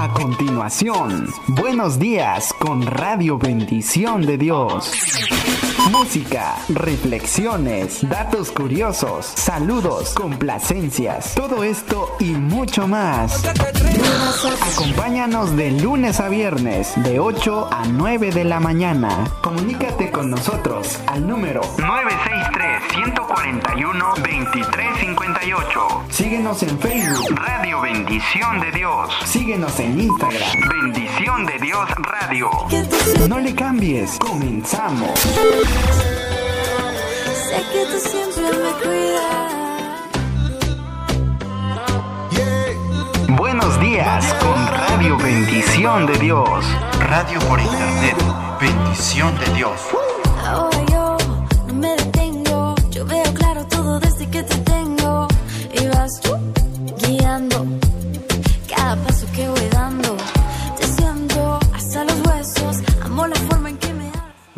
A continuación, buenos días con Radio Bendición de Dios. Música, reflexiones, datos curiosos, saludos, complacencias, todo esto y mucho más. Acompáñanos de lunes a viernes, de 8 a 9 de la mañana. Comunícate con nosotros al número 963-141-2358. Síguenos en Facebook, Radio Bendición de Dios. Síguenos en Instagram, Bendición de Dios Radio. No le cambies, comenzamos. Sé que tú siempre me cuidas. Buenos días con Radio Bendición de Dios. Radio por internet. Bendición de Dios.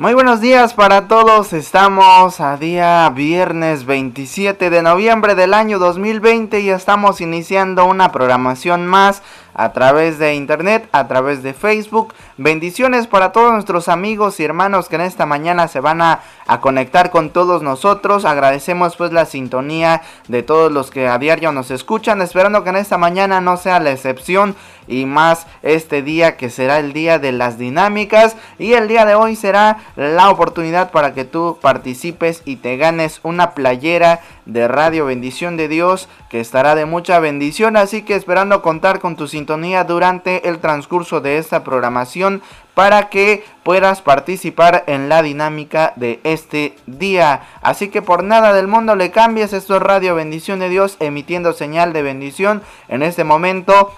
Muy buenos días para todos, estamos a día viernes 27 de noviembre del año 2020 y estamos iniciando una programación más a través de internet, a través de Facebook. Bendiciones para todos nuestros amigos y hermanos que en esta mañana se van a, a conectar con todos nosotros. Agradecemos pues la sintonía de todos los que a diario nos escuchan, esperando que en esta mañana no sea la excepción y más este día que será el día de las dinámicas y el día de hoy será la oportunidad para que tú participes y te ganes una playera de Radio Bendición de Dios que estará de mucha bendición así que esperando contar con tu sintonía durante el transcurso de esta programación para que puedas participar en la dinámica de este día. Así que por nada del mundo le cambies, esto es Radio Bendición de Dios emitiendo señal de bendición en este momento.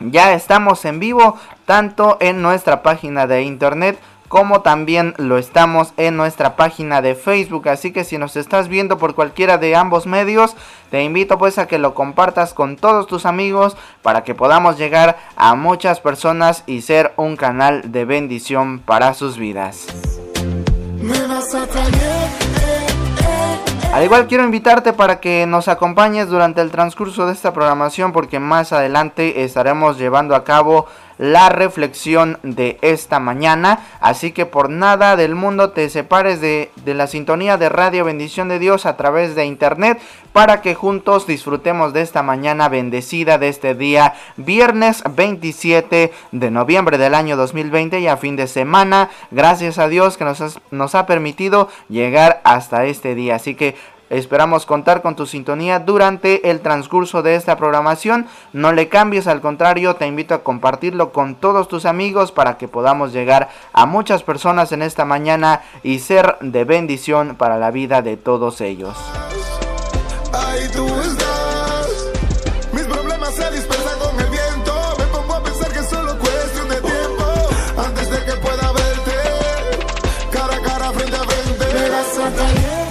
Ya estamos en vivo tanto en nuestra página de internet como también lo estamos en nuestra página de Facebook. Así que si nos estás viendo por cualquiera de ambos medios, te invito pues a que lo compartas con todos tus amigos para que podamos llegar a muchas personas y ser un canal de bendición para sus vidas. Vas a tener. Al igual quiero invitarte para que nos acompañes durante el transcurso de esta programación porque más adelante estaremos llevando a cabo la reflexión de esta mañana. Así que por nada del mundo te separes de, de la sintonía de Radio Bendición de Dios a través de internet para que juntos disfrutemos de esta mañana bendecida de este día viernes 27 de noviembre del año 2020 y a fin de semana. Gracias a Dios que nos, nos ha permitido llegar hasta este día. Así que Esperamos contar con tu sintonía durante el transcurso de esta programación. No le cambies, al contrario, te invito a compartirlo con todos tus amigos para que podamos llegar a muchas personas en esta mañana y ser de bendición para la vida de todos ellos.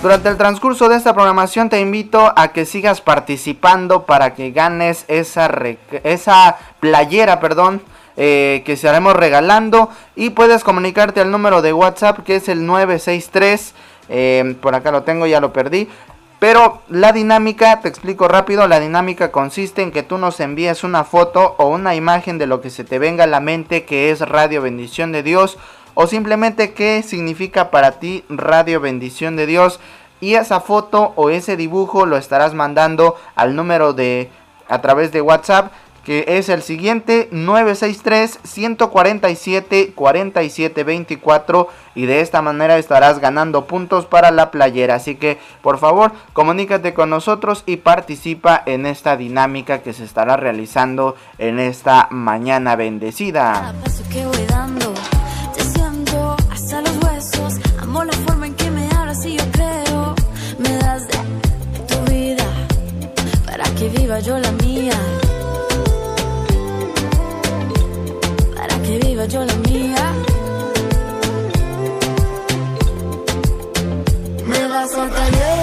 Durante el transcurso de esta programación te invito a que sigas participando para que ganes esa, esa playera, perdón, eh, que estaremos regalando y puedes comunicarte al número de WhatsApp que es el 963, eh, por acá lo tengo, ya lo perdí. Pero la dinámica, te explico rápido, la dinámica consiste en que tú nos envíes una foto o una imagen de lo que se te venga a la mente que es Radio Bendición de Dios o simplemente qué significa para ti Radio Bendición de Dios. Y esa foto o ese dibujo lo estarás mandando al número de a través de WhatsApp que es el siguiente 963 147 47 24 y de esta manera estarás ganando puntos para la playera. Así que por favor comunícate con nosotros y participa en esta dinámica que se estará realizando en esta mañana bendecida. Paso dando, viva yo la mía. Para que viva yo la mía. Me vas a traer.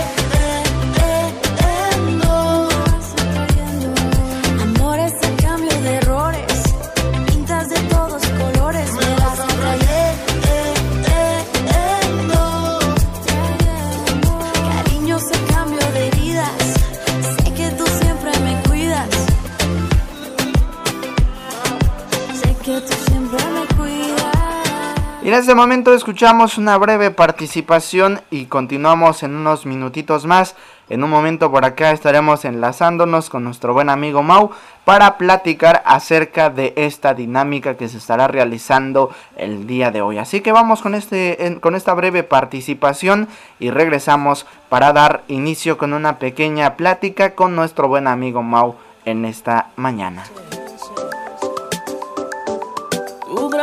En este momento escuchamos una breve participación y continuamos en unos minutitos más. En un momento por acá estaremos enlazándonos con nuestro buen amigo Mau para platicar acerca de esta dinámica que se estará realizando el día de hoy. Así que vamos con, este, con esta breve participación y regresamos para dar inicio con una pequeña plática con nuestro buen amigo Mau en esta mañana.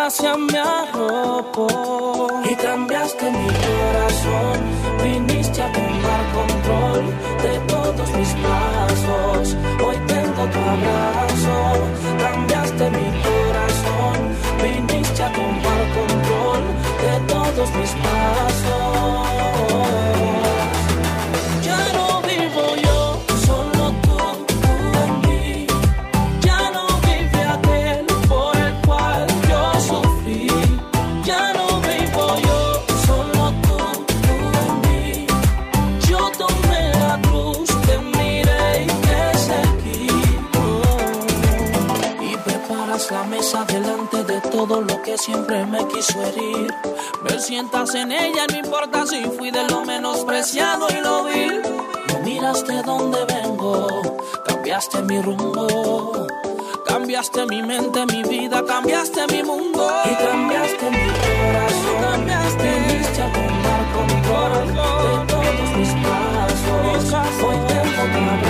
Gracia me arropó y cambiaste mi corazón. Viniste a tomar control de todos mis pasos. Hoy tengo tu abrazo. Cambiaste mi corazón. Viniste a tomar control de todos mis pasos. Todo lo que siempre me quiso herir. Me sientas en ella, no importa si fui de lo menospreciado y lo vi. No miras de dónde vengo, cambiaste mi rumbo. Cambiaste mi mente, mi vida, cambiaste mi mundo. Y cambiaste mi corazón. Cambiaste. Viniste a tomar control de todos mis pasos. Hoy tengo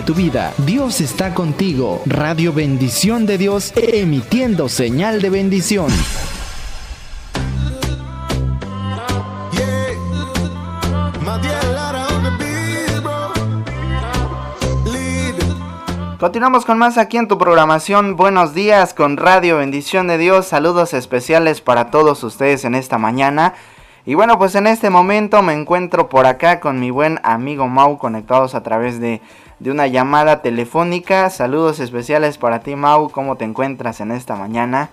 de tu vida, Dios está contigo. Radio Bendición de Dios, emitiendo señal de bendición. Continuamos con más aquí en tu programación. Buenos días con Radio Bendición de Dios. Saludos especiales para todos ustedes en esta mañana. Y bueno, pues en este momento me encuentro por acá con mi buen amigo Mau conectados a través de, de una llamada telefónica. Saludos especiales para ti Mau. ¿Cómo te encuentras en esta mañana?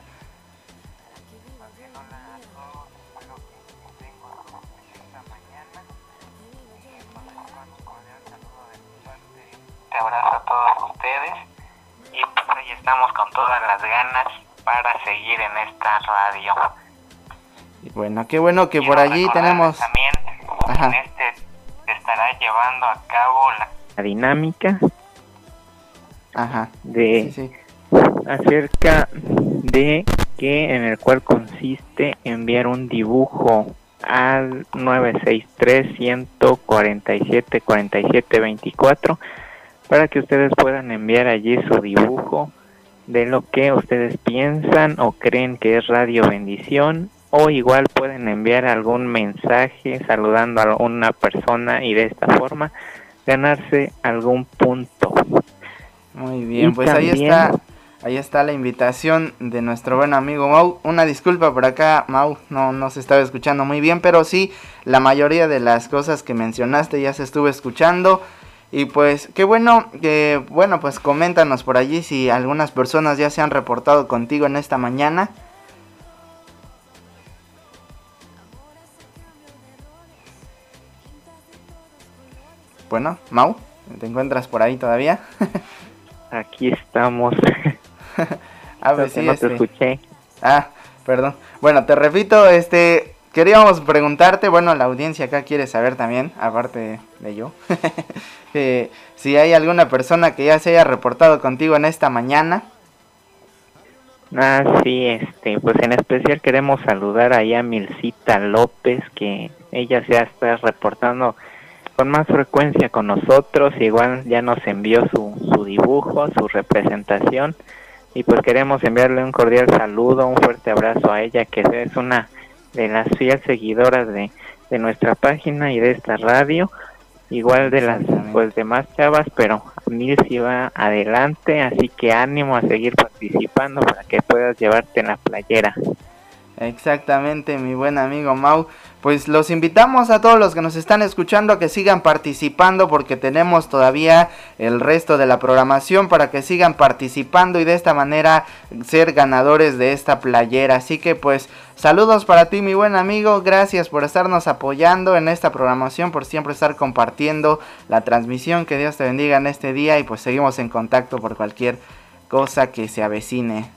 abrazo a todos ustedes y pues ahí estamos con todas las ganas para seguir en esta radio. Y bueno, qué bueno que por allí tenemos... También Ajá. en este se estará llevando a cabo la la dinámica Ajá. de Sí, sí. acerca de que en el cual consiste enviar un dibujo al 963 147 47 24 para que ustedes puedan enviar allí su dibujo de lo que ustedes piensan o creen que es Radio Bendición o igual pueden enviar algún mensaje saludando a una persona y de esta forma ganarse algún punto. Muy bien, Y pues ahí está. Ahí está la invitación de nuestro buen amigo Mau. Una disculpa por acá, Mau, no, no se estaba escuchando muy bien, pero sí, la mayoría de las cosas que mencionaste ya se estuvo escuchando. Y pues, qué bueno, que bueno, pues coméntanos por allí si algunas personas ya se han reportado contigo en esta mañana. Bueno, Mau, ¿te encuentras por ahí todavía? Aquí estamos. A ver Creo si que no este- te escuché. Ah, perdón. Bueno, te repito, este, queríamos preguntarte, bueno, la audiencia acá quiere saber también, aparte de yo, si hay alguna persona que ya se haya reportado contigo en esta mañana. Ah, sí, este, pues en especial queremos saludar ahí a Milcita López, que ella se está reportando con más frecuencia con nosotros, igual ya nos envió su, su dibujo, su representación, y pues queremos enviarle un cordial saludo, un fuerte abrazo a ella, que es una de las fieles seguidoras de, de nuestra página y de esta radio, igual de las pues demás chavas, pero Mil sí va adelante, así que ánimo a seguir participando para que puedas llevarte en la playera. Exactamente, mi buen amigo Mau. Pues los invitamos a todos los que nos están escuchando a que sigan participando porque tenemos todavía el resto de la programación para que sigan participando y de esta manera ser ganadores de esta playera. Así que pues saludos para ti mi buen amigo, gracias por estarnos apoyando en esta programación, por siempre estar compartiendo la transmisión. Que Dios te bendiga en este día y pues seguimos en contacto por cualquier cosa que se avecine.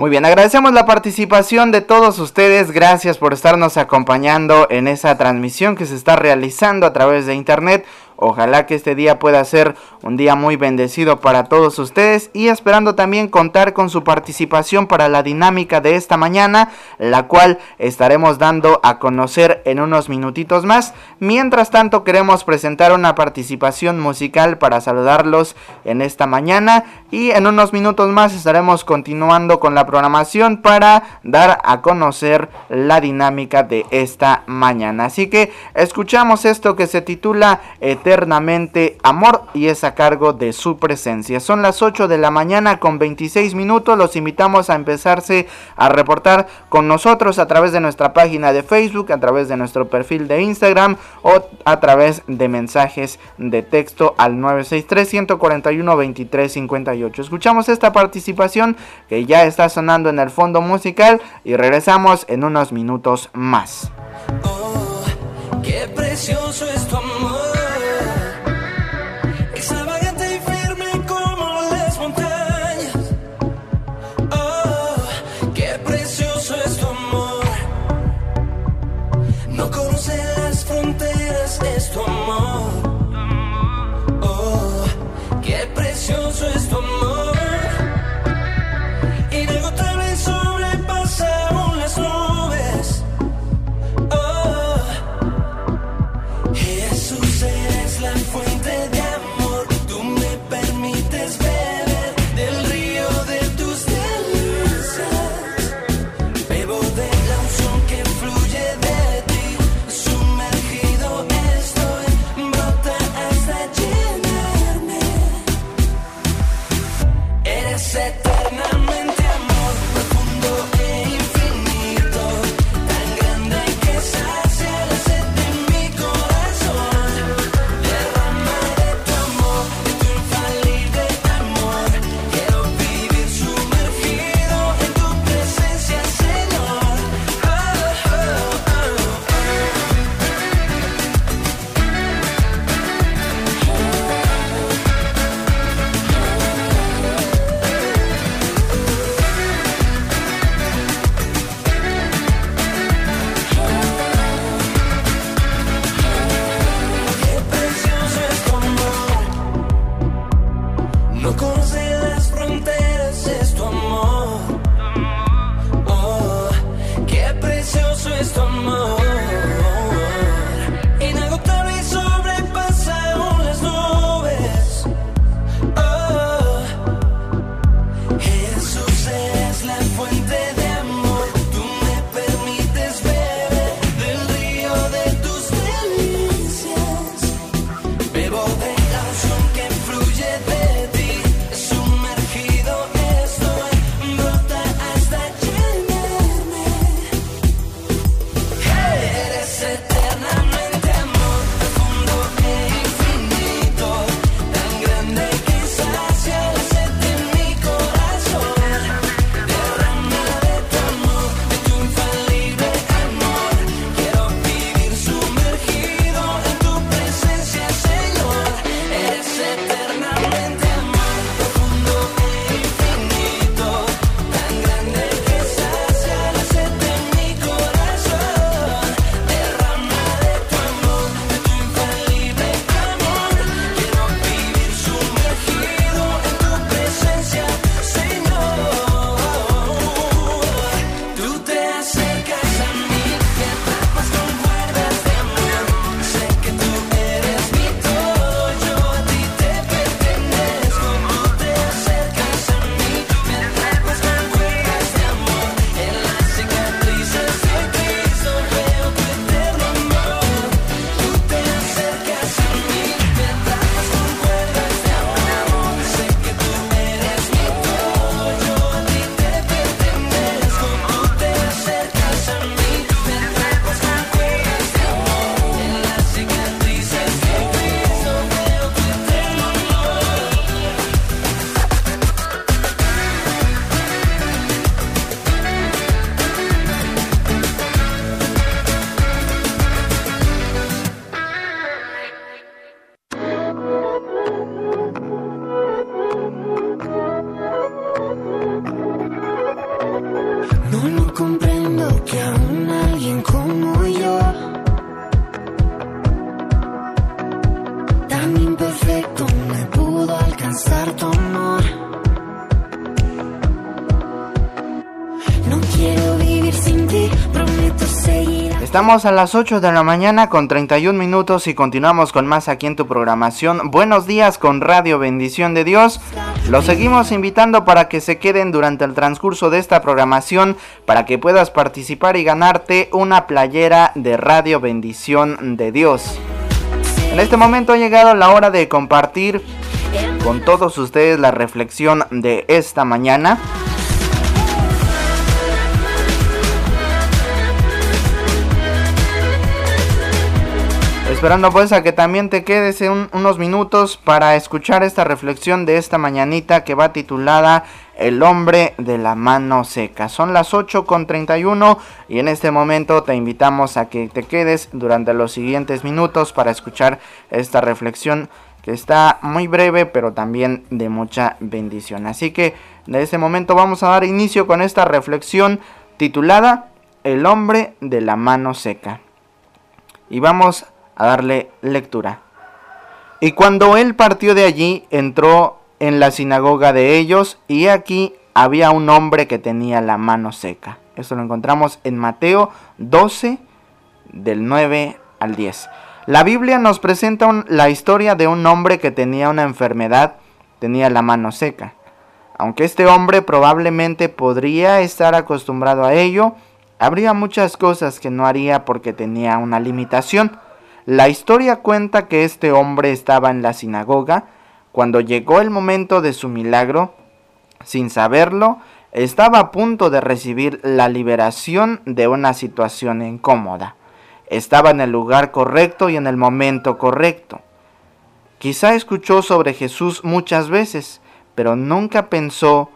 Muy bien, agradecemos la participación de todos ustedes, gracias por estarnos acompañando en esa transmisión que se está realizando a través de internet. Ojalá que este día pueda ser un día muy bendecido para todos ustedes y esperando también contar con su participación para la dinámica de esta mañana, la cual estaremos dando a conocer en unos minutitos más. Mientras tanto queremos presentar una participación musical para saludarlos en esta mañana y en unos minutos más estaremos continuando con la programación para dar a conocer la dinámica de esta mañana. Así que escuchamos esto que se titula Eternamente Amor y es a cargo de su presencia. Son las 8 de la mañana con 26 minutos. Los invitamos a empezarse a reportar con nosotros a través de nuestra página de Facebook, a través de nuestro perfil de Instagram o a través de mensajes de texto al 963-141-2358. Escuchamos esta participación que ya está sonando en el fondo musical y regresamos en unos minutos más. Qué precioso es tu amor, Comprendo que aún alguien como yo, tan imperfecto, me pudo alcanzar tu amor. No quiero vivir sin ti, prometo seguir. Estamos a las 8 de la mañana con 31 minutos y continuamos con más aquí en tu programación. Buenos días con Radio Bendición de Dios. Los seguimos invitando para que se queden durante el transcurso de esta programación para que puedas participar y ganarte una playera de Radio Bendición de Dios. En este momento ha llegado la hora de compartir con todos ustedes la reflexión de esta mañana. Esperando pues a que también te quedes en unos minutos para escuchar esta reflexión de esta mañanita que va titulada El hombre de la mano seca. Son las 8 con 31 y en este momento te invitamos a que te quedes durante los siguientes minutos para escuchar esta reflexión que está muy breve pero también de mucha bendición. Así que de este momento vamos a dar inicio con esta reflexión titulada El hombre de la mano seca. Y vamos a darle lectura. Y cuando él partió de allí, entró en la sinagoga de ellos, y aquí había un hombre que tenía la mano seca. Esto lo encontramos en Mateo 12, del 9 al 10. La Biblia nos presenta la historia de un hombre que tenía una enfermedad, tenía la mano seca. Aunque este hombre probablemente podría estar acostumbrado a ello, habría muchas cosas que no haría porque tenía una limitación. La historia cuenta que este hombre estaba en la sinagoga cuando llegó el momento de su milagro. Sin saberlo, estaba a punto de recibir la liberación de una situación incómoda. Estaba en el lugar correcto y en el momento correcto. Quizá escuchó sobre Jesús muchas veces, pero nunca pensó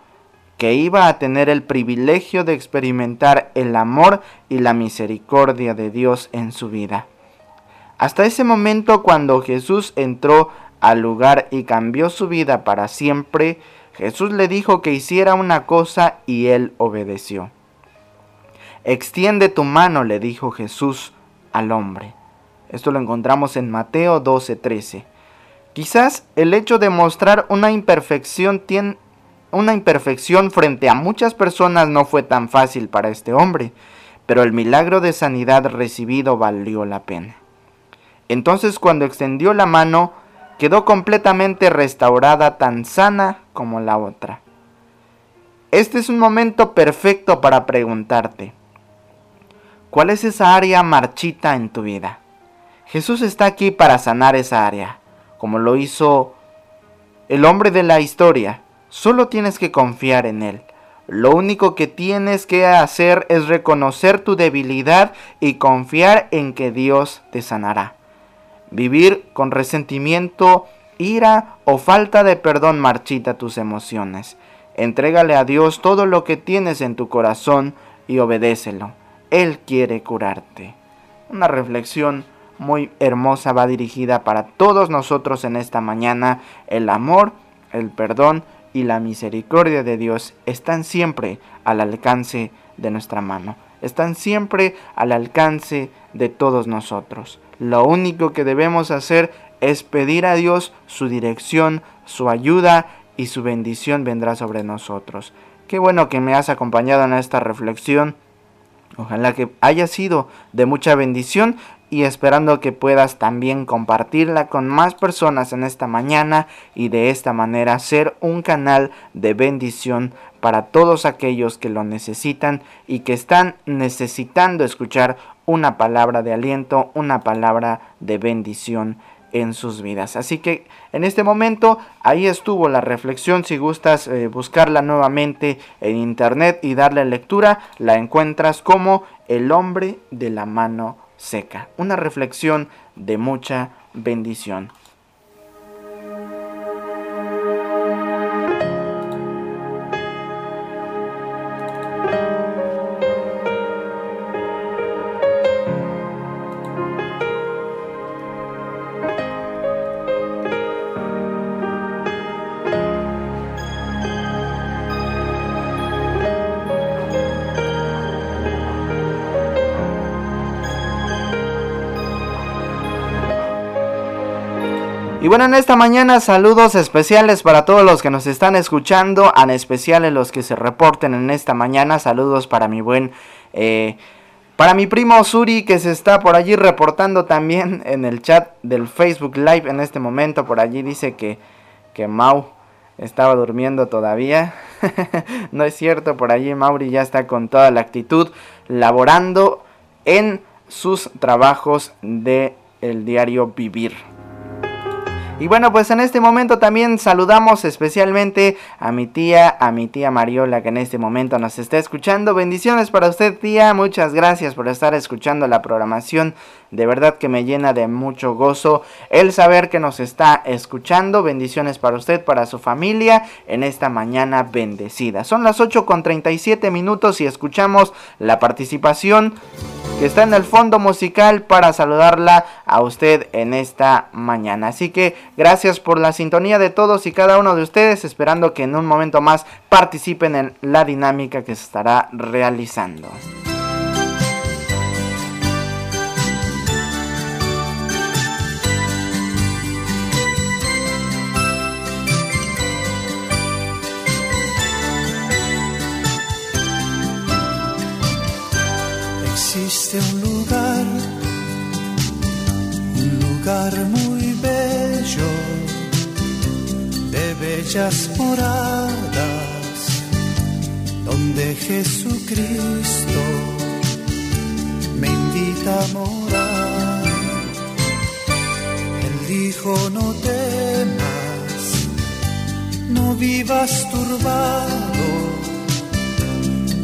que iba a tener el privilegio de experimentar el amor y la misericordia de Dios en su vida. Hasta ese momento cuando Jesús entró al lugar y cambió su vida para siempre, Jesús le dijo que hiciera una cosa y él obedeció. Extiende tu mano, le dijo Jesús al hombre. Esto lo encontramos en Mateo 12:13. Quizás el hecho de mostrar una imperfección, una imperfección frente a muchas personas no fue tan fácil para este hombre, pero el milagro de sanidad recibido valió la pena. Entonces cuando extendió la mano, quedó completamente restaurada tan sana como la otra. Este es un momento perfecto para preguntarte, ¿cuál es esa área marchita en tu vida? Jesús está aquí para sanar esa área, como lo hizo el hombre de la historia. Solo tienes que confiar en Él. Lo único que tienes que hacer es reconocer tu debilidad y confiar en que Dios te sanará. Vivir con resentimiento, ira o falta de perdón marchita tus emociones. Entrégale a Dios todo lo que tienes en tu corazón y obedécelo. Él quiere curarte. Una reflexión muy hermosa va dirigida para todos nosotros en esta mañana. El amor, el perdón y la misericordia de Dios están siempre al alcance de nuestra mano. Están siempre al alcance de todos nosotros. Lo único que debemos hacer es pedir a Dios su dirección, su ayuda y su bendición vendrá sobre nosotros. Qué bueno que me has acompañado en esta reflexión. Ojalá que haya sido de mucha bendición y esperando que puedas también compartirla con más personas en esta mañana y de esta manera ser un canal de bendición para todos aquellos que lo necesitan y que están necesitando escuchar una palabra de aliento, una palabra de bendición en sus vidas. Así que en este momento ahí estuvo la reflexión. Si gustas eh, buscarla nuevamente en internet y darle lectura, la encuentras como el hombre de la mano seca. Una reflexión de mucha bendición. Y bueno, en esta mañana saludos especiales para todos los que nos están escuchando, en especial los que se reporten en esta mañana. Saludos para mi buen eh, Para mi primo Suri que se está por allí reportando también en el chat del Facebook Live en este momento. Por allí dice que, que Mau estaba durmiendo todavía. no es cierto, por allí Mauri ya está con toda la actitud laborando en sus trabajos de el diario Vivir. Y bueno, pues en este momento también saludamos especialmente a mi tía, a mi tía Mariola que en este momento nos está escuchando. Bendiciones para usted tía, muchas gracias por estar escuchando la programación. De verdad que me llena de mucho gozo el saber que nos está escuchando. Bendiciones para usted, para su familia en esta mañana bendecida. Son las 8 con 37 minutos y escuchamos la participación que está en el fondo musical para saludarla a usted en esta mañana. Así que gracias por la sintonía de todos y cada uno de ustedes, esperando que en un momento más participen en la dinámica que se estará realizando. Existe un lugar, un lugar muy bello, de bellas moradas, donde Jesucristo me invita a morar. Él dijo, no temas, no vivas turbado,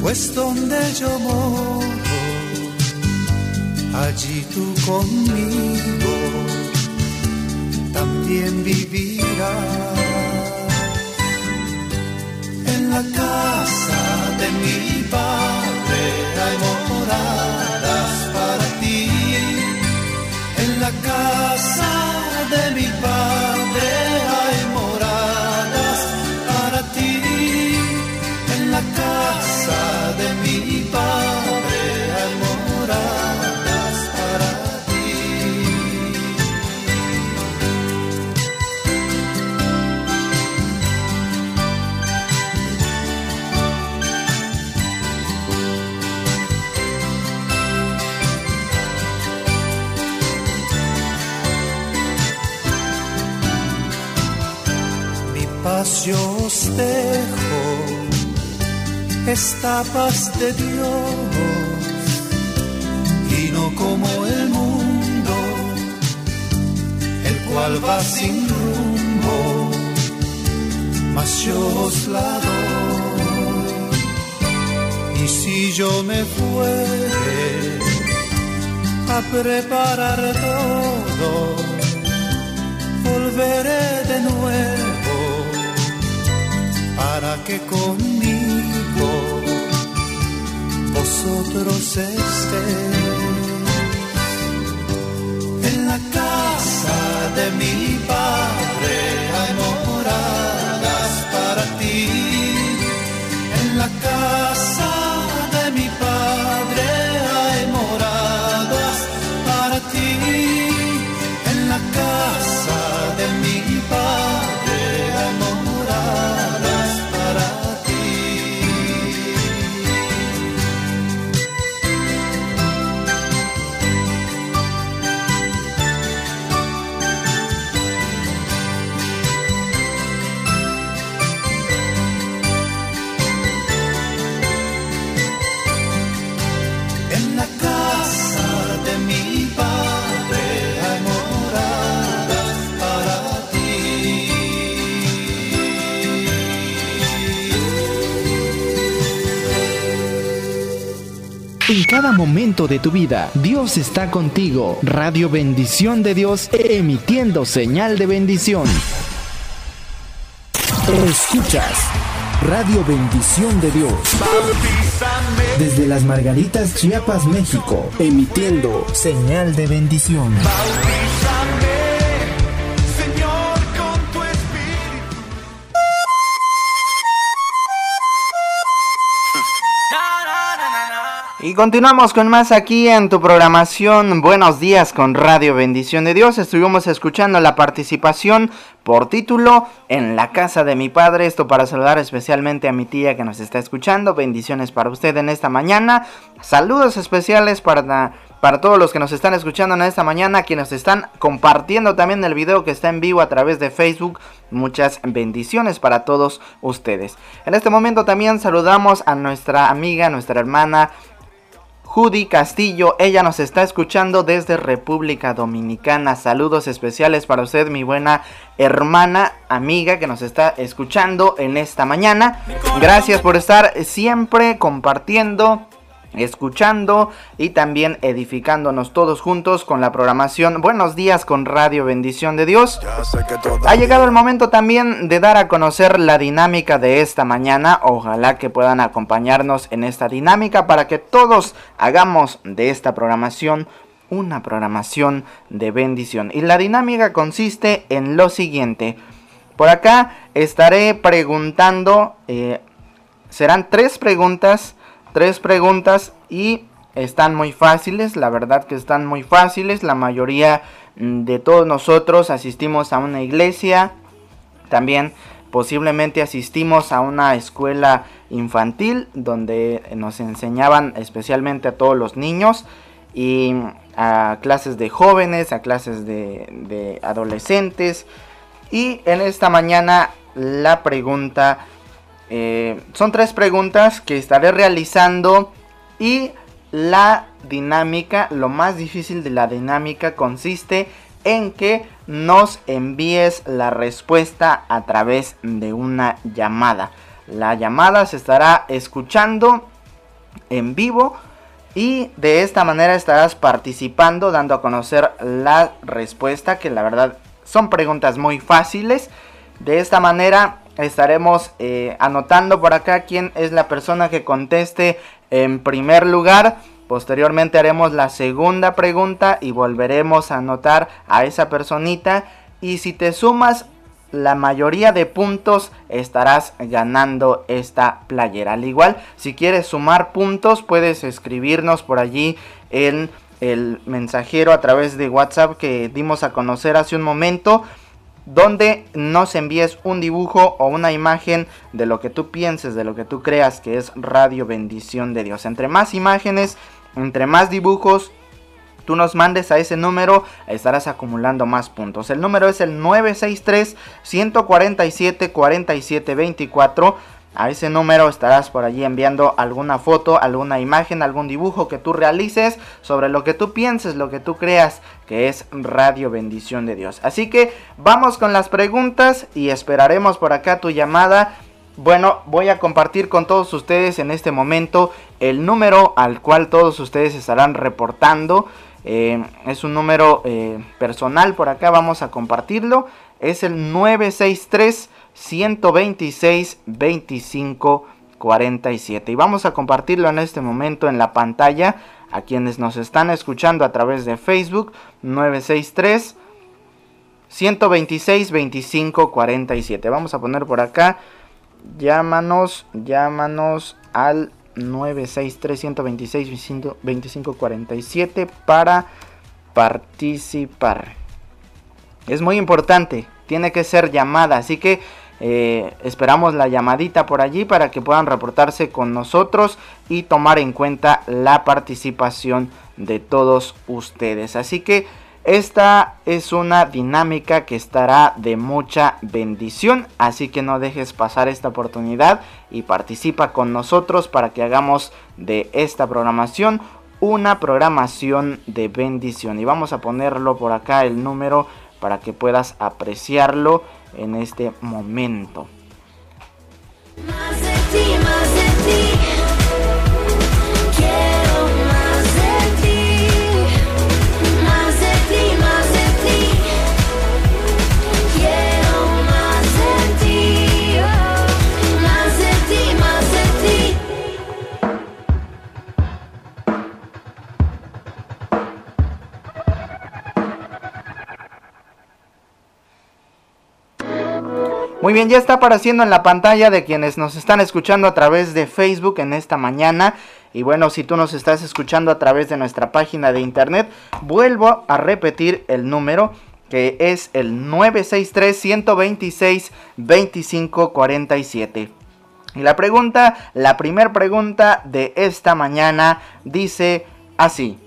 pues donde yo moro, allí tú conmigo también vivirás. En la casa de mi padre hay moradas para ti. En la casa de mi padre hay moradas para ti. En la casa de mi padre paz yo os dejo, esta paz de Dios, y no como el mundo, el cual va sin rumbo, mas yo os la doy. Y si yo me fuere a preparar todo, volveré de nuevo que conmigo vosotros estéis cada momento de tu vida, Dios está contigo. Radio Bendición de Dios, emitiendo señal de bendición. Escuchas Radio Bendición de Dios. Desde las Margaritas, Chiapas, México, emitiendo señal de bendición. Y continuamos con más aquí en tu programación Buenos días con Radio Bendición de Dios. Estuvimos escuchando la participación por título En la casa de mi padre. Esto para saludar especialmente a mi tía que nos está escuchando. Bendiciones para usted en esta mañana. Saludos especiales para, para todos los que nos están escuchando en esta mañana, quienes están compartiendo también el video que está en vivo a través de Facebook. Muchas bendiciones para todos ustedes. En este momento también saludamos a nuestra amiga, nuestra hermana. Judy Castillo, ella nos está escuchando desde República Dominicana. Saludos especiales para usted, mi buena hermana, amiga que nos está escuchando en esta mañana. Gracias por estar siempre compartiendo escuchando y también edificándonos todos juntos con la programación Buenos días con Radio Bendición de Dios. Ha llegado el momento también de dar a conocer la dinámica de esta mañana. Ojalá que puedan acompañarnos en esta dinámica para que todos hagamos de esta programación una programación de bendición. Y la dinámica consiste en lo siguiente. Por acá estaré preguntando, eh, serán tres preguntas tres preguntas y están muy fáciles, la verdad que están muy fáciles. La mayoría mm, de todos nosotros asistimos a una iglesia, también posiblemente asistimos a una escuela infantil donde nos enseñaban especialmente a todos los niños y a clases de jóvenes, a clases de, adolescentes. Y en esta mañana la pregunta eh, son tres preguntas que estaré realizando y la dinámica, lo más difícil de la dinámica consiste en que nos envíes la respuesta a través de una llamada. La llamada se estará escuchando en vivo y de esta manera estarás participando dando a conocer la respuesta que la verdad son preguntas muy fáciles. De esta manera estaremos eh, anotando por acá quién es la persona que conteste en primer lugar. Posteriormente haremos la segunda pregunta y volveremos a anotar a esa personita. Y si te sumas la mayoría de puntos estarás ganando esta playera. Al igual, si quieres sumar puntos, puedes escribirnos por allí en el mensajero a través de WhatsApp que dimos a conocer hace un momento donde nos envíes un dibujo o una imagen de lo que tú pienses, de lo que tú creas que es Radio Bendición de Dios. Entre más imágenes, entre más dibujos tú nos mandes a ese número, estarás acumulando más puntos. El número es el 963 147 47 24 a ese número estarás por allí enviando alguna foto, alguna imagen, algún dibujo que tú realices sobre lo que tú pienses, lo que tú creas que es Radio Bendición de Dios. Así que vamos con las preguntas y esperaremos por acá tu llamada. Bueno, voy a compartir con todos ustedes en este momento el número al cual todos ustedes estarán reportando. Eh, es un número eh, personal por acá, vamos a compartirlo. Es el 963 126 25 47. Y vamos a compartirlo en este momento en la pantalla a quienes nos están escuchando a través de Facebook 963 126 25 47. Vamos a poner por acá llámanos, llámanos al 963 126 25 47 para participar. Es muy importante, tiene que ser llamada, así que eh, esperamos la llamadita por allí para que puedan reportarse con nosotros y tomar en cuenta la participación de todos ustedes. Así que esta es una dinámica que estará de mucha bendición, así que no dejes pasar esta oportunidad y participa con nosotros para que hagamos de esta programación una programación de bendición. Y vamos a ponerlo por acá el número para que puedas apreciarlo en este momento. Muy bien, ya está apareciendo en la pantalla de quienes nos están escuchando a través de Facebook en esta mañana. Y bueno, si tú nos estás escuchando a través de nuestra página de internet, vuelvo a repetir el número que es el 963-126-2547. Y la pregunta, la primera pregunta de esta mañana dice así.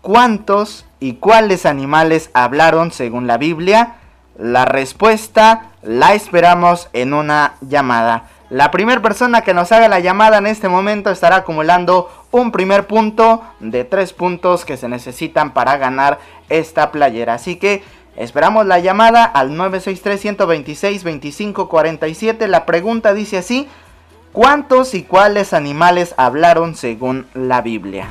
¿Cuántos y cuáles animales hablaron según la Biblia? La respuesta la esperamos en una llamada. La primera persona que nos haga la llamada en este momento estará acumulando un primer punto de tres puntos que se necesitan para ganar esta playera. Así que esperamos la llamada al 963-126-2547. La pregunta dice así, ¿cuántos y cuáles animales hablaron según la Biblia?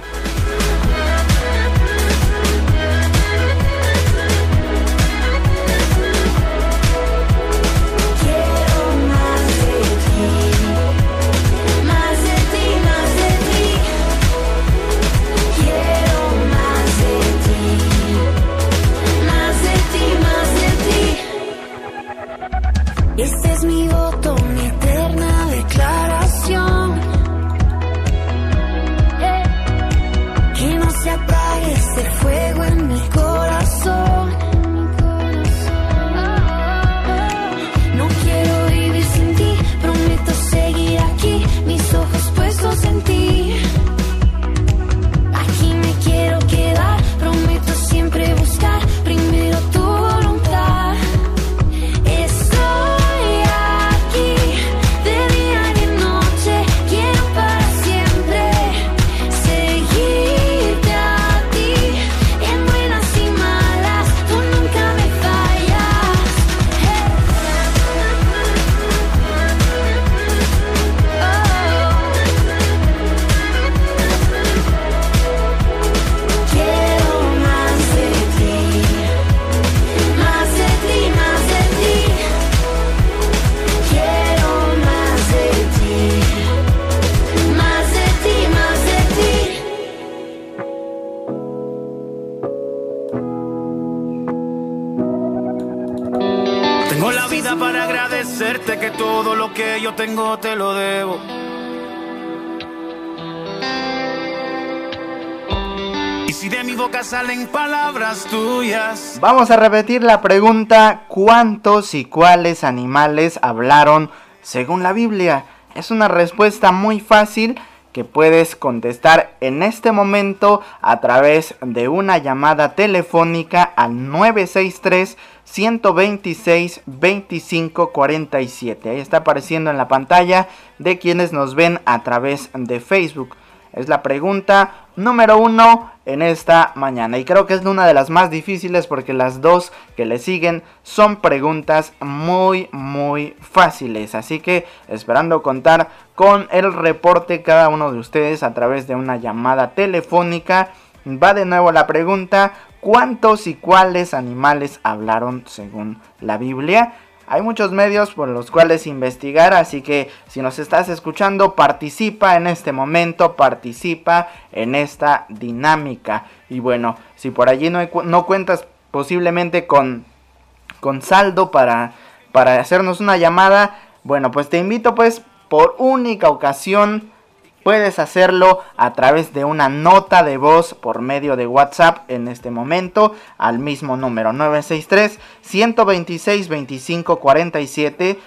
Tengo te lo debo. Y si de mi boca salen palabras tuyas, Vamos a repetir la pregunta, ¿cuántos y cuáles animales hablaron según la Biblia? Es una respuesta muy fácil que puedes contestar en este momento a través de una llamada telefónica al 963 126 2547. Ahí está apareciendo en la pantalla de quienes nos ven a través de Facebook. Es la pregunta número uno en esta mañana. Y creo que es una de las más difíciles porque las dos que le siguen son preguntas muy, muy fáciles. Así que esperando contar con el reporte cada uno de ustedes a través de una llamada telefónica. Va de nuevo la pregunta, ¿cuántos y cuáles animales hablaron según la Biblia? Hay muchos medios por los cuales investigar, así que si nos estás escuchando, participa en este momento, participa en esta dinámica. Y bueno, si por allí no, no cuentas posiblemente con, con saldo para, para hacernos una llamada, bueno, pues te invito pues por única ocasión Puedes hacerlo a través de una nota de voz por medio de WhatsApp en este momento al mismo número 963 126 25 47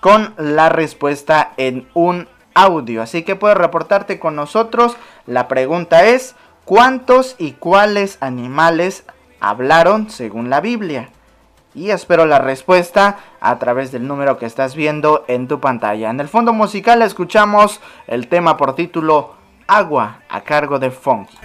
con la respuesta en un audio. Así que puedes reportarte con nosotros. La pregunta es, ¿cuántos y cuáles animales hablaron según la Biblia? Y espero la respuesta a través del número que estás viendo en tu pantalla. En el fondo musical escuchamos el tema por título Agua a cargo de Funky.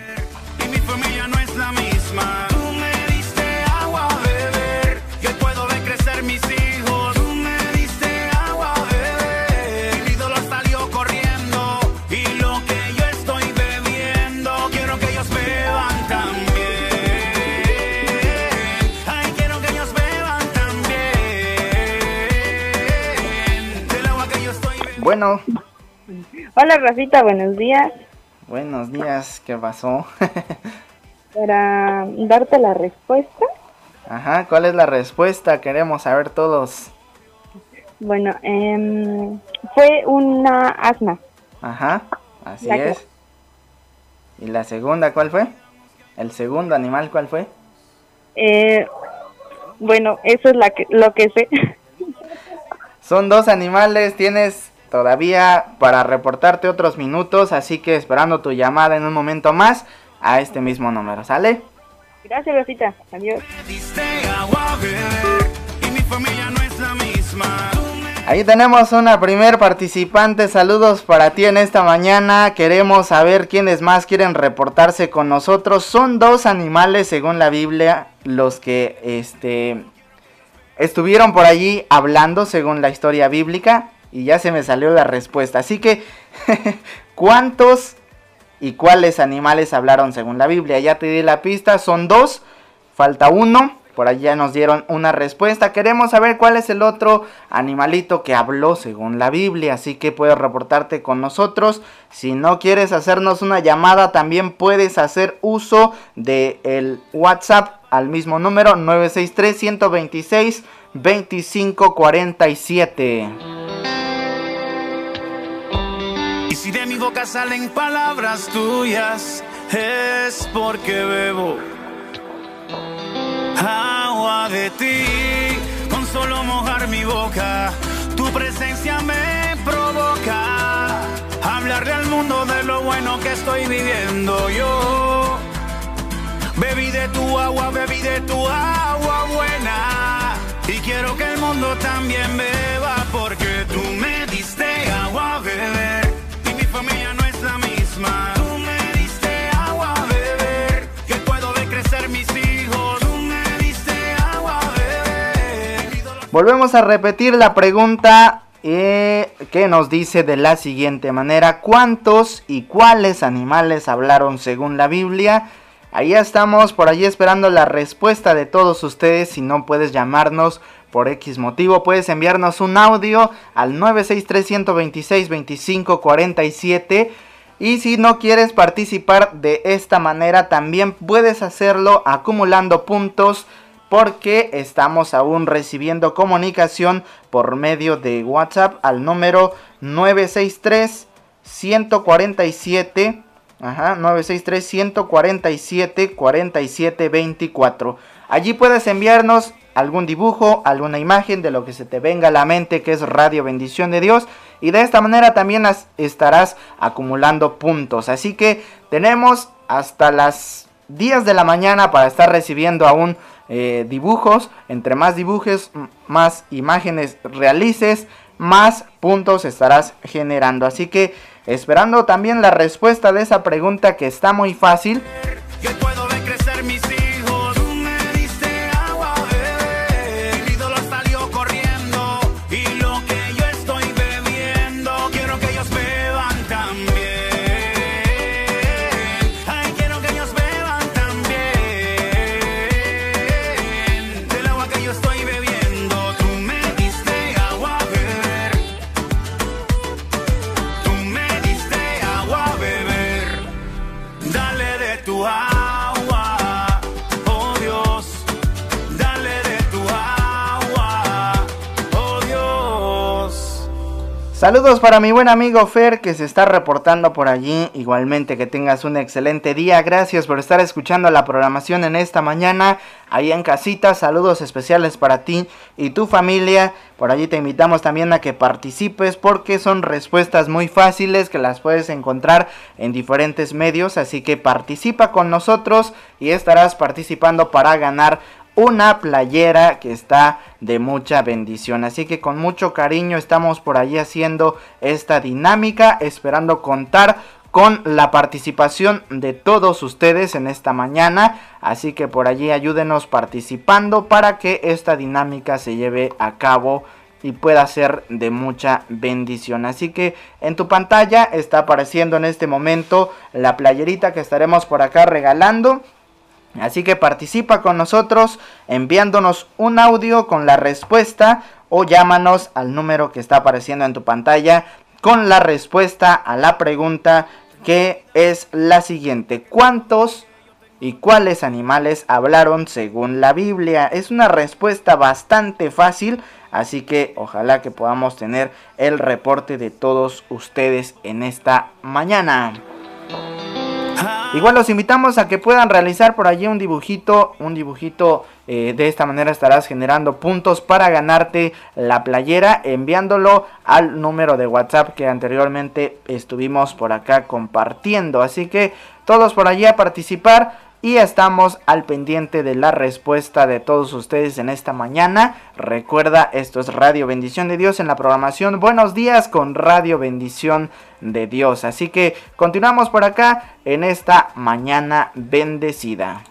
Bueno, Hola Rafita, buenos días. buenos días, ¿qué pasó? Para darte la respuesta, Ajá, ¿cuál es la respuesta? Queremos saber todos. Bueno, em, fue una asna. Ajá, así La que- es. ¿Y la segunda cuál fue? ¿El segundo animal cuál fue? Eh, bueno, eso es la que, lo que sé. Son dos animales, tienes todavía para reportarte otros minutos, así que esperando tu llamada en un momento más a este mismo número, ¿sale? Gracias, Rosita. Adiós. Ahí tenemos una primer participante, saludos para ti en esta mañana, queremos saber quiénes más quieren reportarse con nosotros, son dos animales según la Biblia los que este estuvieron por allí hablando según la historia bíblica y ya se me salió la respuesta, así que ¿cuántos y cuáles animales hablaron según la Biblia? Ya te di la pista, son dos, falta uno. Por allí ya nos dieron una respuesta. Queremos saber cuál es el otro animalito que habló según la Biblia. Así que puedes reportarte con nosotros. Si no quieres hacernos una llamada, también puedes hacer uso del el WhatsApp al mismo número 963 126 2547. Boca salen palabras tuyas, es porque bebo agua de ti. Con solo mojar mi boca, tu presencia me provoca. Hablarle al mundo de lo bueno que estoy viviendo yo. Bebí de tu agua, bebí de tu agua buena. Y quiero que el mundo también beba porque tú me diste agua a beber. Volvemos a repetir la pregunta eh, que nos dice de la siguiente manera. ¿Cuántos y cuáles animales hablaron según la Biblia? Ahí estamos por allí esperando la respuesta de todos ustedes. Si no puedes llamarnos por X motivo, puedes enviarnos un audio al 963-126-2547. Y si no quieres participar de esta manera, también puedes hacerlo acumulando puntos porque estamos aún recibiendo comunicación por medio de WhatsApp al número 963 147 Ajá, 963 147 47 24. Allí puedes enviarnos algún dibujo, alguna imagen de lo que se te venga a la mente que es Radio Bendición de Dios y de esta manera también estarás acumulando puntos. Así que tenemos hasta las 10 de la mañana para estar recibiendo aún eh, dibujos. Entre más dibujes, más imágenes realices, más puntos estarás generando. Así que esperando también la respuesta de esa pregunta que está muy fácil. Saludos para mi buen amigo Fer que se está reportando por allí. Igualmente que tengas un excelente día. Gracias por estar escuchando la programación en esta mañana. Ahí en casita, saludos especiales para ti y tu familia. Por allí te invitamos también a que participes porque son respuestas muy fáciles que las puedes encontrar en diferentes medios. Así que participa con nosotros y estarás participando para ganar una playera que está de mucha bendición. Así que con mucho cariño estamos por allí haciendo esta dinámica, esperando contar con la participación de todos ustedes en esta mañana. Así que por allí ayúdenos participando para que esta dinámica se lleve a cabo y pueda ser de mucha bendición. Así que en tu pantalla está apareciendo en este momento la playerita que estaremos por acá regalando. Así que participa con nosotros enviándonos un audio con la respuesta o llámanos al número que está apareciendo en tu pantalla con la respuesta a la pregunta que es la siguiente. ¿Cuántos ¿Y cuáles animales hablaron según la Biblia? Es una respuesta bastante fácil, así que ojalá que podamos tener el reporte de todos ustedes en esta mañana. Igual los invitamos a que puedan realizar por allí un dibujito, un dibujito eh, de esta manera estarás generando puntos para ganarte la playera enviándolo al número de WhatsApp que anteriormente estuvimos por acá compartiendo. Así que todos por allí a participar y estamos al pendiente de la respuesta de todos ustedes en esta mañana. Recuerda, esto es Radio Bendición de Dios en la programación Buenos días con Radio Bendición de Dios. Así que continuamos por acá en esta mañana bendecida.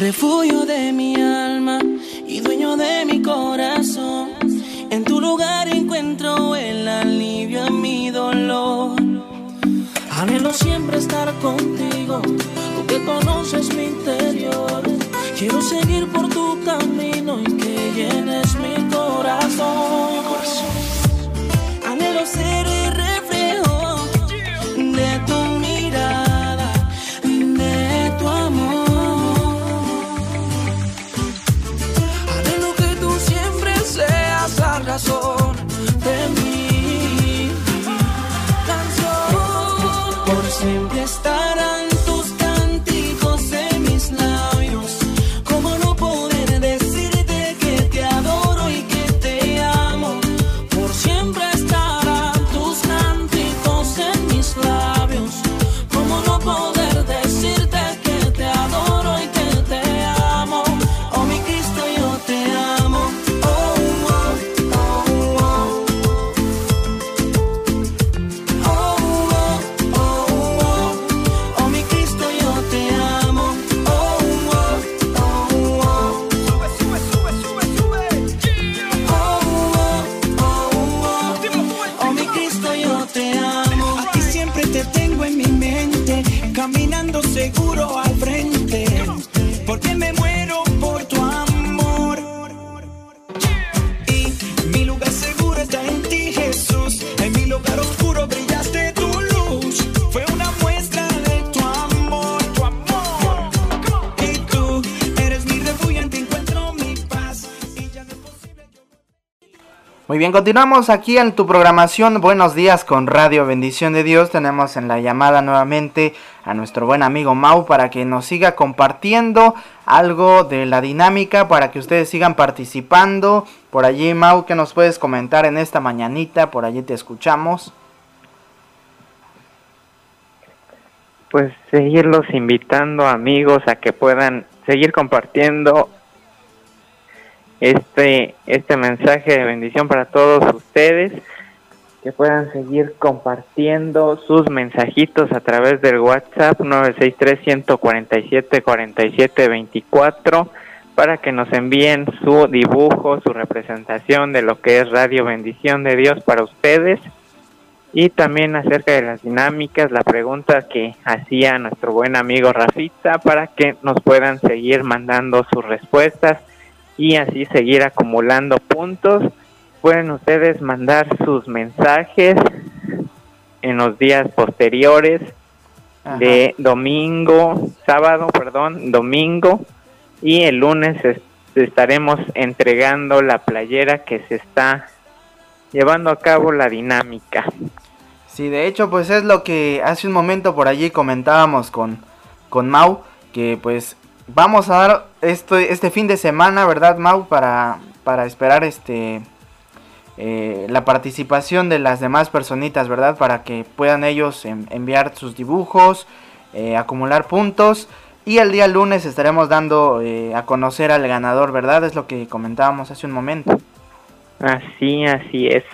Refugio de mi alma y dueño de mi corazón. En tu lugar encuentro el alivio a mi dolor. Anhelo siempre estar contigo, tú que conoces mi interior. Quiero seguir por tu camino y que llenes mi corazón. Anhelo siempre estarán Bien, continuamos aquí en tu programación Buenos días con Radio Bendición de Dios. Tenemos en la llamada nuevamente a nuestro buen amigo Mau para que nos siga compartiendo algo de la dinámica, para que ustedes sigan participando. Por allí, Mau, ¿qué nos puedes comentar en esta mañanita? Por allí te escuchamos. pues seguirlos invitando amigos a que puedan seguir compartiendo este este mensaje de bendición para todos ustedes que puedan seguir compartiendo sus mensajitos a través del WhatsApp 963 147 47 24 para que nos envíen su dibujo, su representación de lo que es Radio Bendición de Dios para ustedes. Y también acerca de las dinámicas, la pregunta que hacía nuestro buen amigo Rafita para que nos puedan seguir mandando sus respuestas y así seguir acumulando puntos. Pueden ustedes mandar sus mensajes en los días posteriores de domingo, sábado, perdón, domingo y el lunes es- estaremos entregando la playera que se está llevando a cabo la dinámica. Sí, de hecho, pues es lo que hace un momento por allí comentábamos con, con Mau, que pues vamos a dar esto, este fin de semana, ¿verdad, Mau? Para, para esperar este eh, la participación de las demás personitas, ¿verdad? Para que puedan ellos en- enviar sus dibujos, eh, acumular puntos. Y el día lunes estaremos dando eh, a conocer al ganador, ¿verdad? Es lo que comentábamos hace un momento. Así, así es.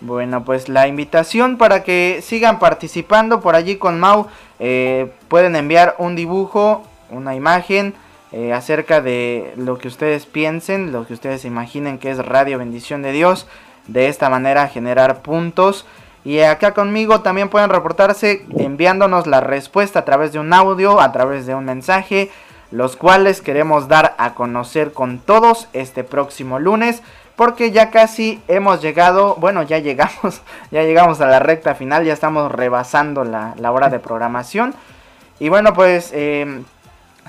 Bueno, pues la invitación para que sigan participando por allí con Mau. pueden enviar un dibujo, una imagen eh, acerca de lo que ustedes piensen, lo que ustedes imaginen que es Radio Bendición de Dios. De esta manera generar puntos. Y acá conmigo también pueden reportarse enviándonos la respuesta a través de un audio, a través de un mensaje, los cuales queremos dar a conocer con todos este próximo lunes. Porque ya casi hemos llegado, bueno, ya llegamos, ya llegamos a la recta final, ya estamos rebasando la, hora de programación. Y bueno, pues eh,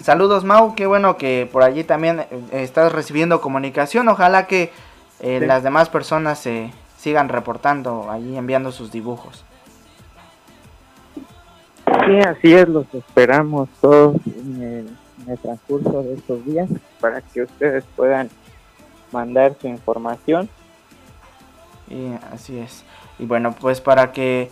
saludos Mau, qué bueno que por allí también eh, estás recibiendo comunicación. Ojalá que eh, Sí. las demás personas se sigan reportando allí, enviando sus dibujos. Sí, así es, los esperamos todos en el, en el transcurso de estos días para que ustedes puedan mandar su información. Y así es. Y bueno, pues para que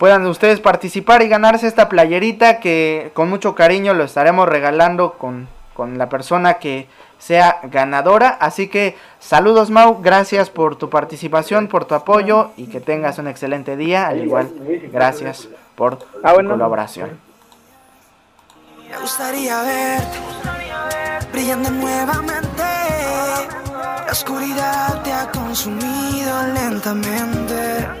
puedan ustedes participar y ganarse esta playerita que con mucho cariño lo estaremos regalando con, con la persona que sea ganadora. Así que saludos Mau, gracias por tu participación, por tu apoyo y que tengas un excelente día. Al igual, gracias por tu colaboración. Me gustaría verte brillando nuevamente. La oscuridad te ha consumido lentamente.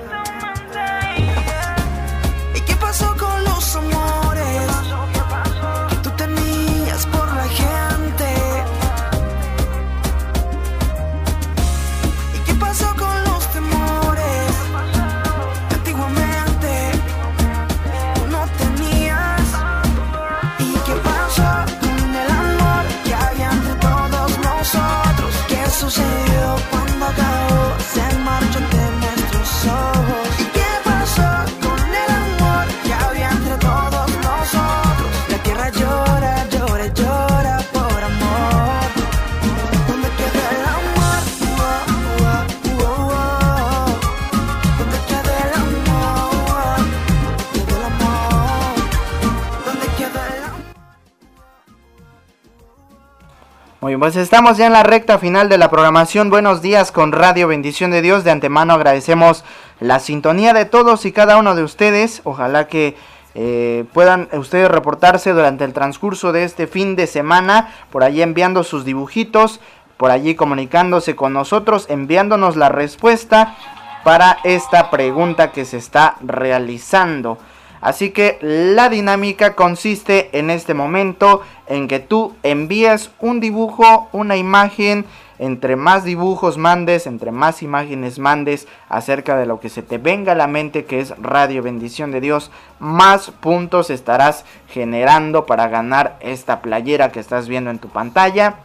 Muy bien, pues estamos ya en la recta final de la programación. Buenos días con Radio Bendición de Dios. De antemano agradecemos la sintonía de todos y cada uno de ustedes. Ojalá que eh, puedan ustedes reportarse durante el transcurso de este fin de semana, por allí enviando sus dibujitos, por allí comunicándose con nosotros, enviándonos la respuesta para esta pregunta que se está realizando. Así que la dinámica consiste en este momento en que tú envíes un dibujo, una imagen, entre más dibujos mandes, entre más imágenes mandes acerca de lo que se te venga a la mente que es Radio Bendición de Dios, más puntos estarás generando para ganar esta playera que estás viendo en tu pantalla.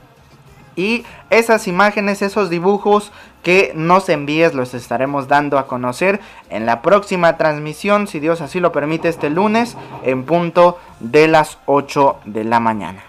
Y esas imágenes, esos dibujos que nos envíes los estaremos dando a conocer en la próxima transmisión, si Dios así lo permite, este lunes en punto de las 8 de la mañana.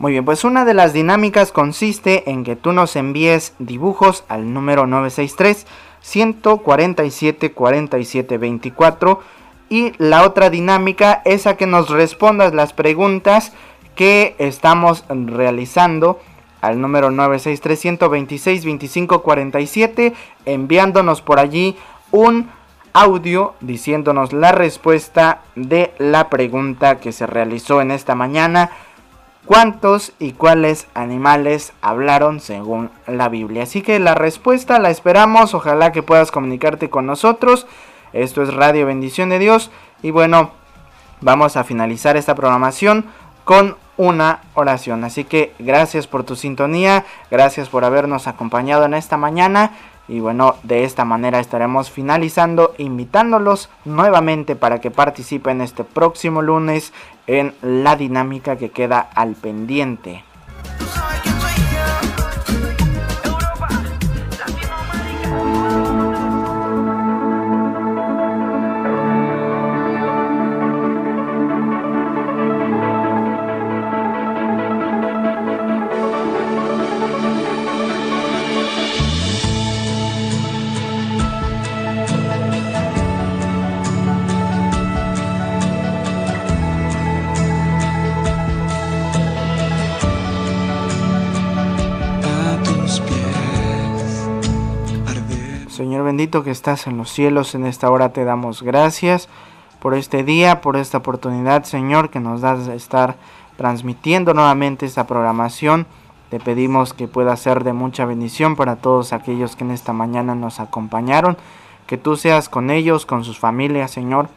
Muy bien, pues una de las dinámicas consiste en que tú nos envíes dibujos al número 963 147 47 24 y la otra dinámica es a que nos respondas las preguntas que estamos realizando al número 963 126 25 47 enviándonos por allí un audio diciéndonos la respuesta de la pregunta que se realizó en esta mañana cuántos y cuáles animales hablaron según la Biblia. Así que la respuesta la esperamos, ojalá que puedas comunicarte con nosotros. Esto es Radio Bendición de Dios y bueno, vamos a finalizar esta programación con una oración. Así que gracias por tu sintonía, gracias por habernos acompañado en esta mañana. Y bueno, de esta manera estaremos finalizando, invitándolos nuevamente para que participen este próximo lunes en la dinámica que queda al pendiente. Bendito que estás en los cielos, en esta hora te damos gracias por este día, por esta oportunidad, Señor, que nos das de estar transmitiendo nuevamente esta programación. Te pedimos que pueda ser de mucha bendición para todos aquellos que en esta mañana nos acompañaron. Que tú seas con ellos, con sus familias, Señor.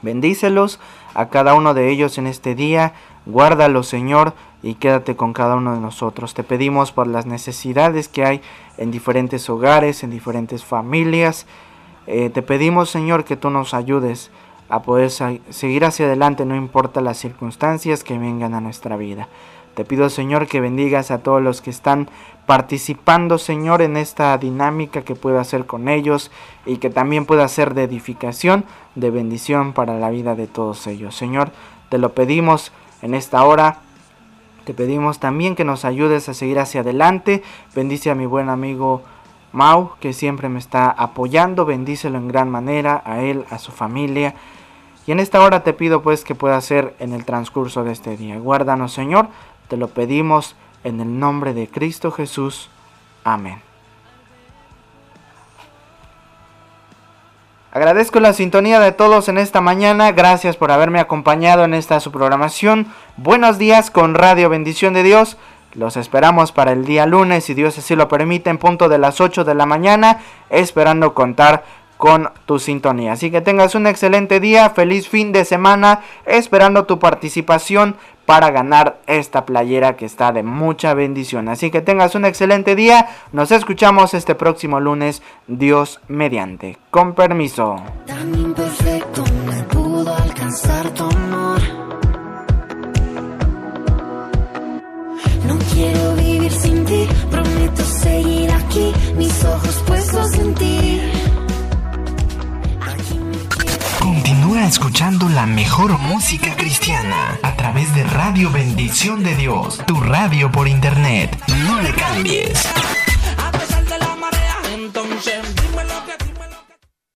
Bendícelos a cada uno de ellos en este día. Guárdalos, Señor, y quédate con cada uno de nosotros. Te pedimos por las necesidades que hay en diferentes hogares, en diferentes familias. Eh, te pedimos, Señor, que tú nos ayudes a poder seguir hacia adelante, no importa las circunstancias que vengan a nuestra vida. Te pido, Señor, que bendigas a todos los que están participando, Señor, en esta dinámica que pueda hacer con ellos y que también pueda ser de edificación, de bendición para la vida de todos ellos. Señor, te lo pedimos en esta hora. Te pedimos también que nos ayudes a seguir hacia adelante. Bendice a mi buen amigo Mau, que siempre me está apoyando. Bendícelo en gran manera, a él, a su familia. Y en esta hora te pido pues que pueda ser en el transcurso de este día. Guárdanos, Señor. Te lo pedimos en el nombre de Cristo Jesús. Amén. Agradezco la sintonía de todos en esta mañana. Gracias por haberme acompañado en esta su programación. Buenos días con Radio Bendición de Dios. Los esperamos para el día lunes, si Dios así lo permite, en punto de las 8 de la mañana, esperando contar con tu sintonía. Así que tengas un excelente día, feliz fin de semana, esperando tu participación para ganar esta playera que está de mucha bendición. Así que tengas un excelente día. Nos escuchamos este próximo lunes, Dios mediante. Con permiso. Tan imperfecto me pudo alcanzar tu amor. No quiero vivir sin ti, prometo seguir aquí, mis ojos puestos en. Escuchando la mejor música cristiana a través de Radio Bendición de Dios, tu radio por internet. No le cambies. A pesar de la marea, entonces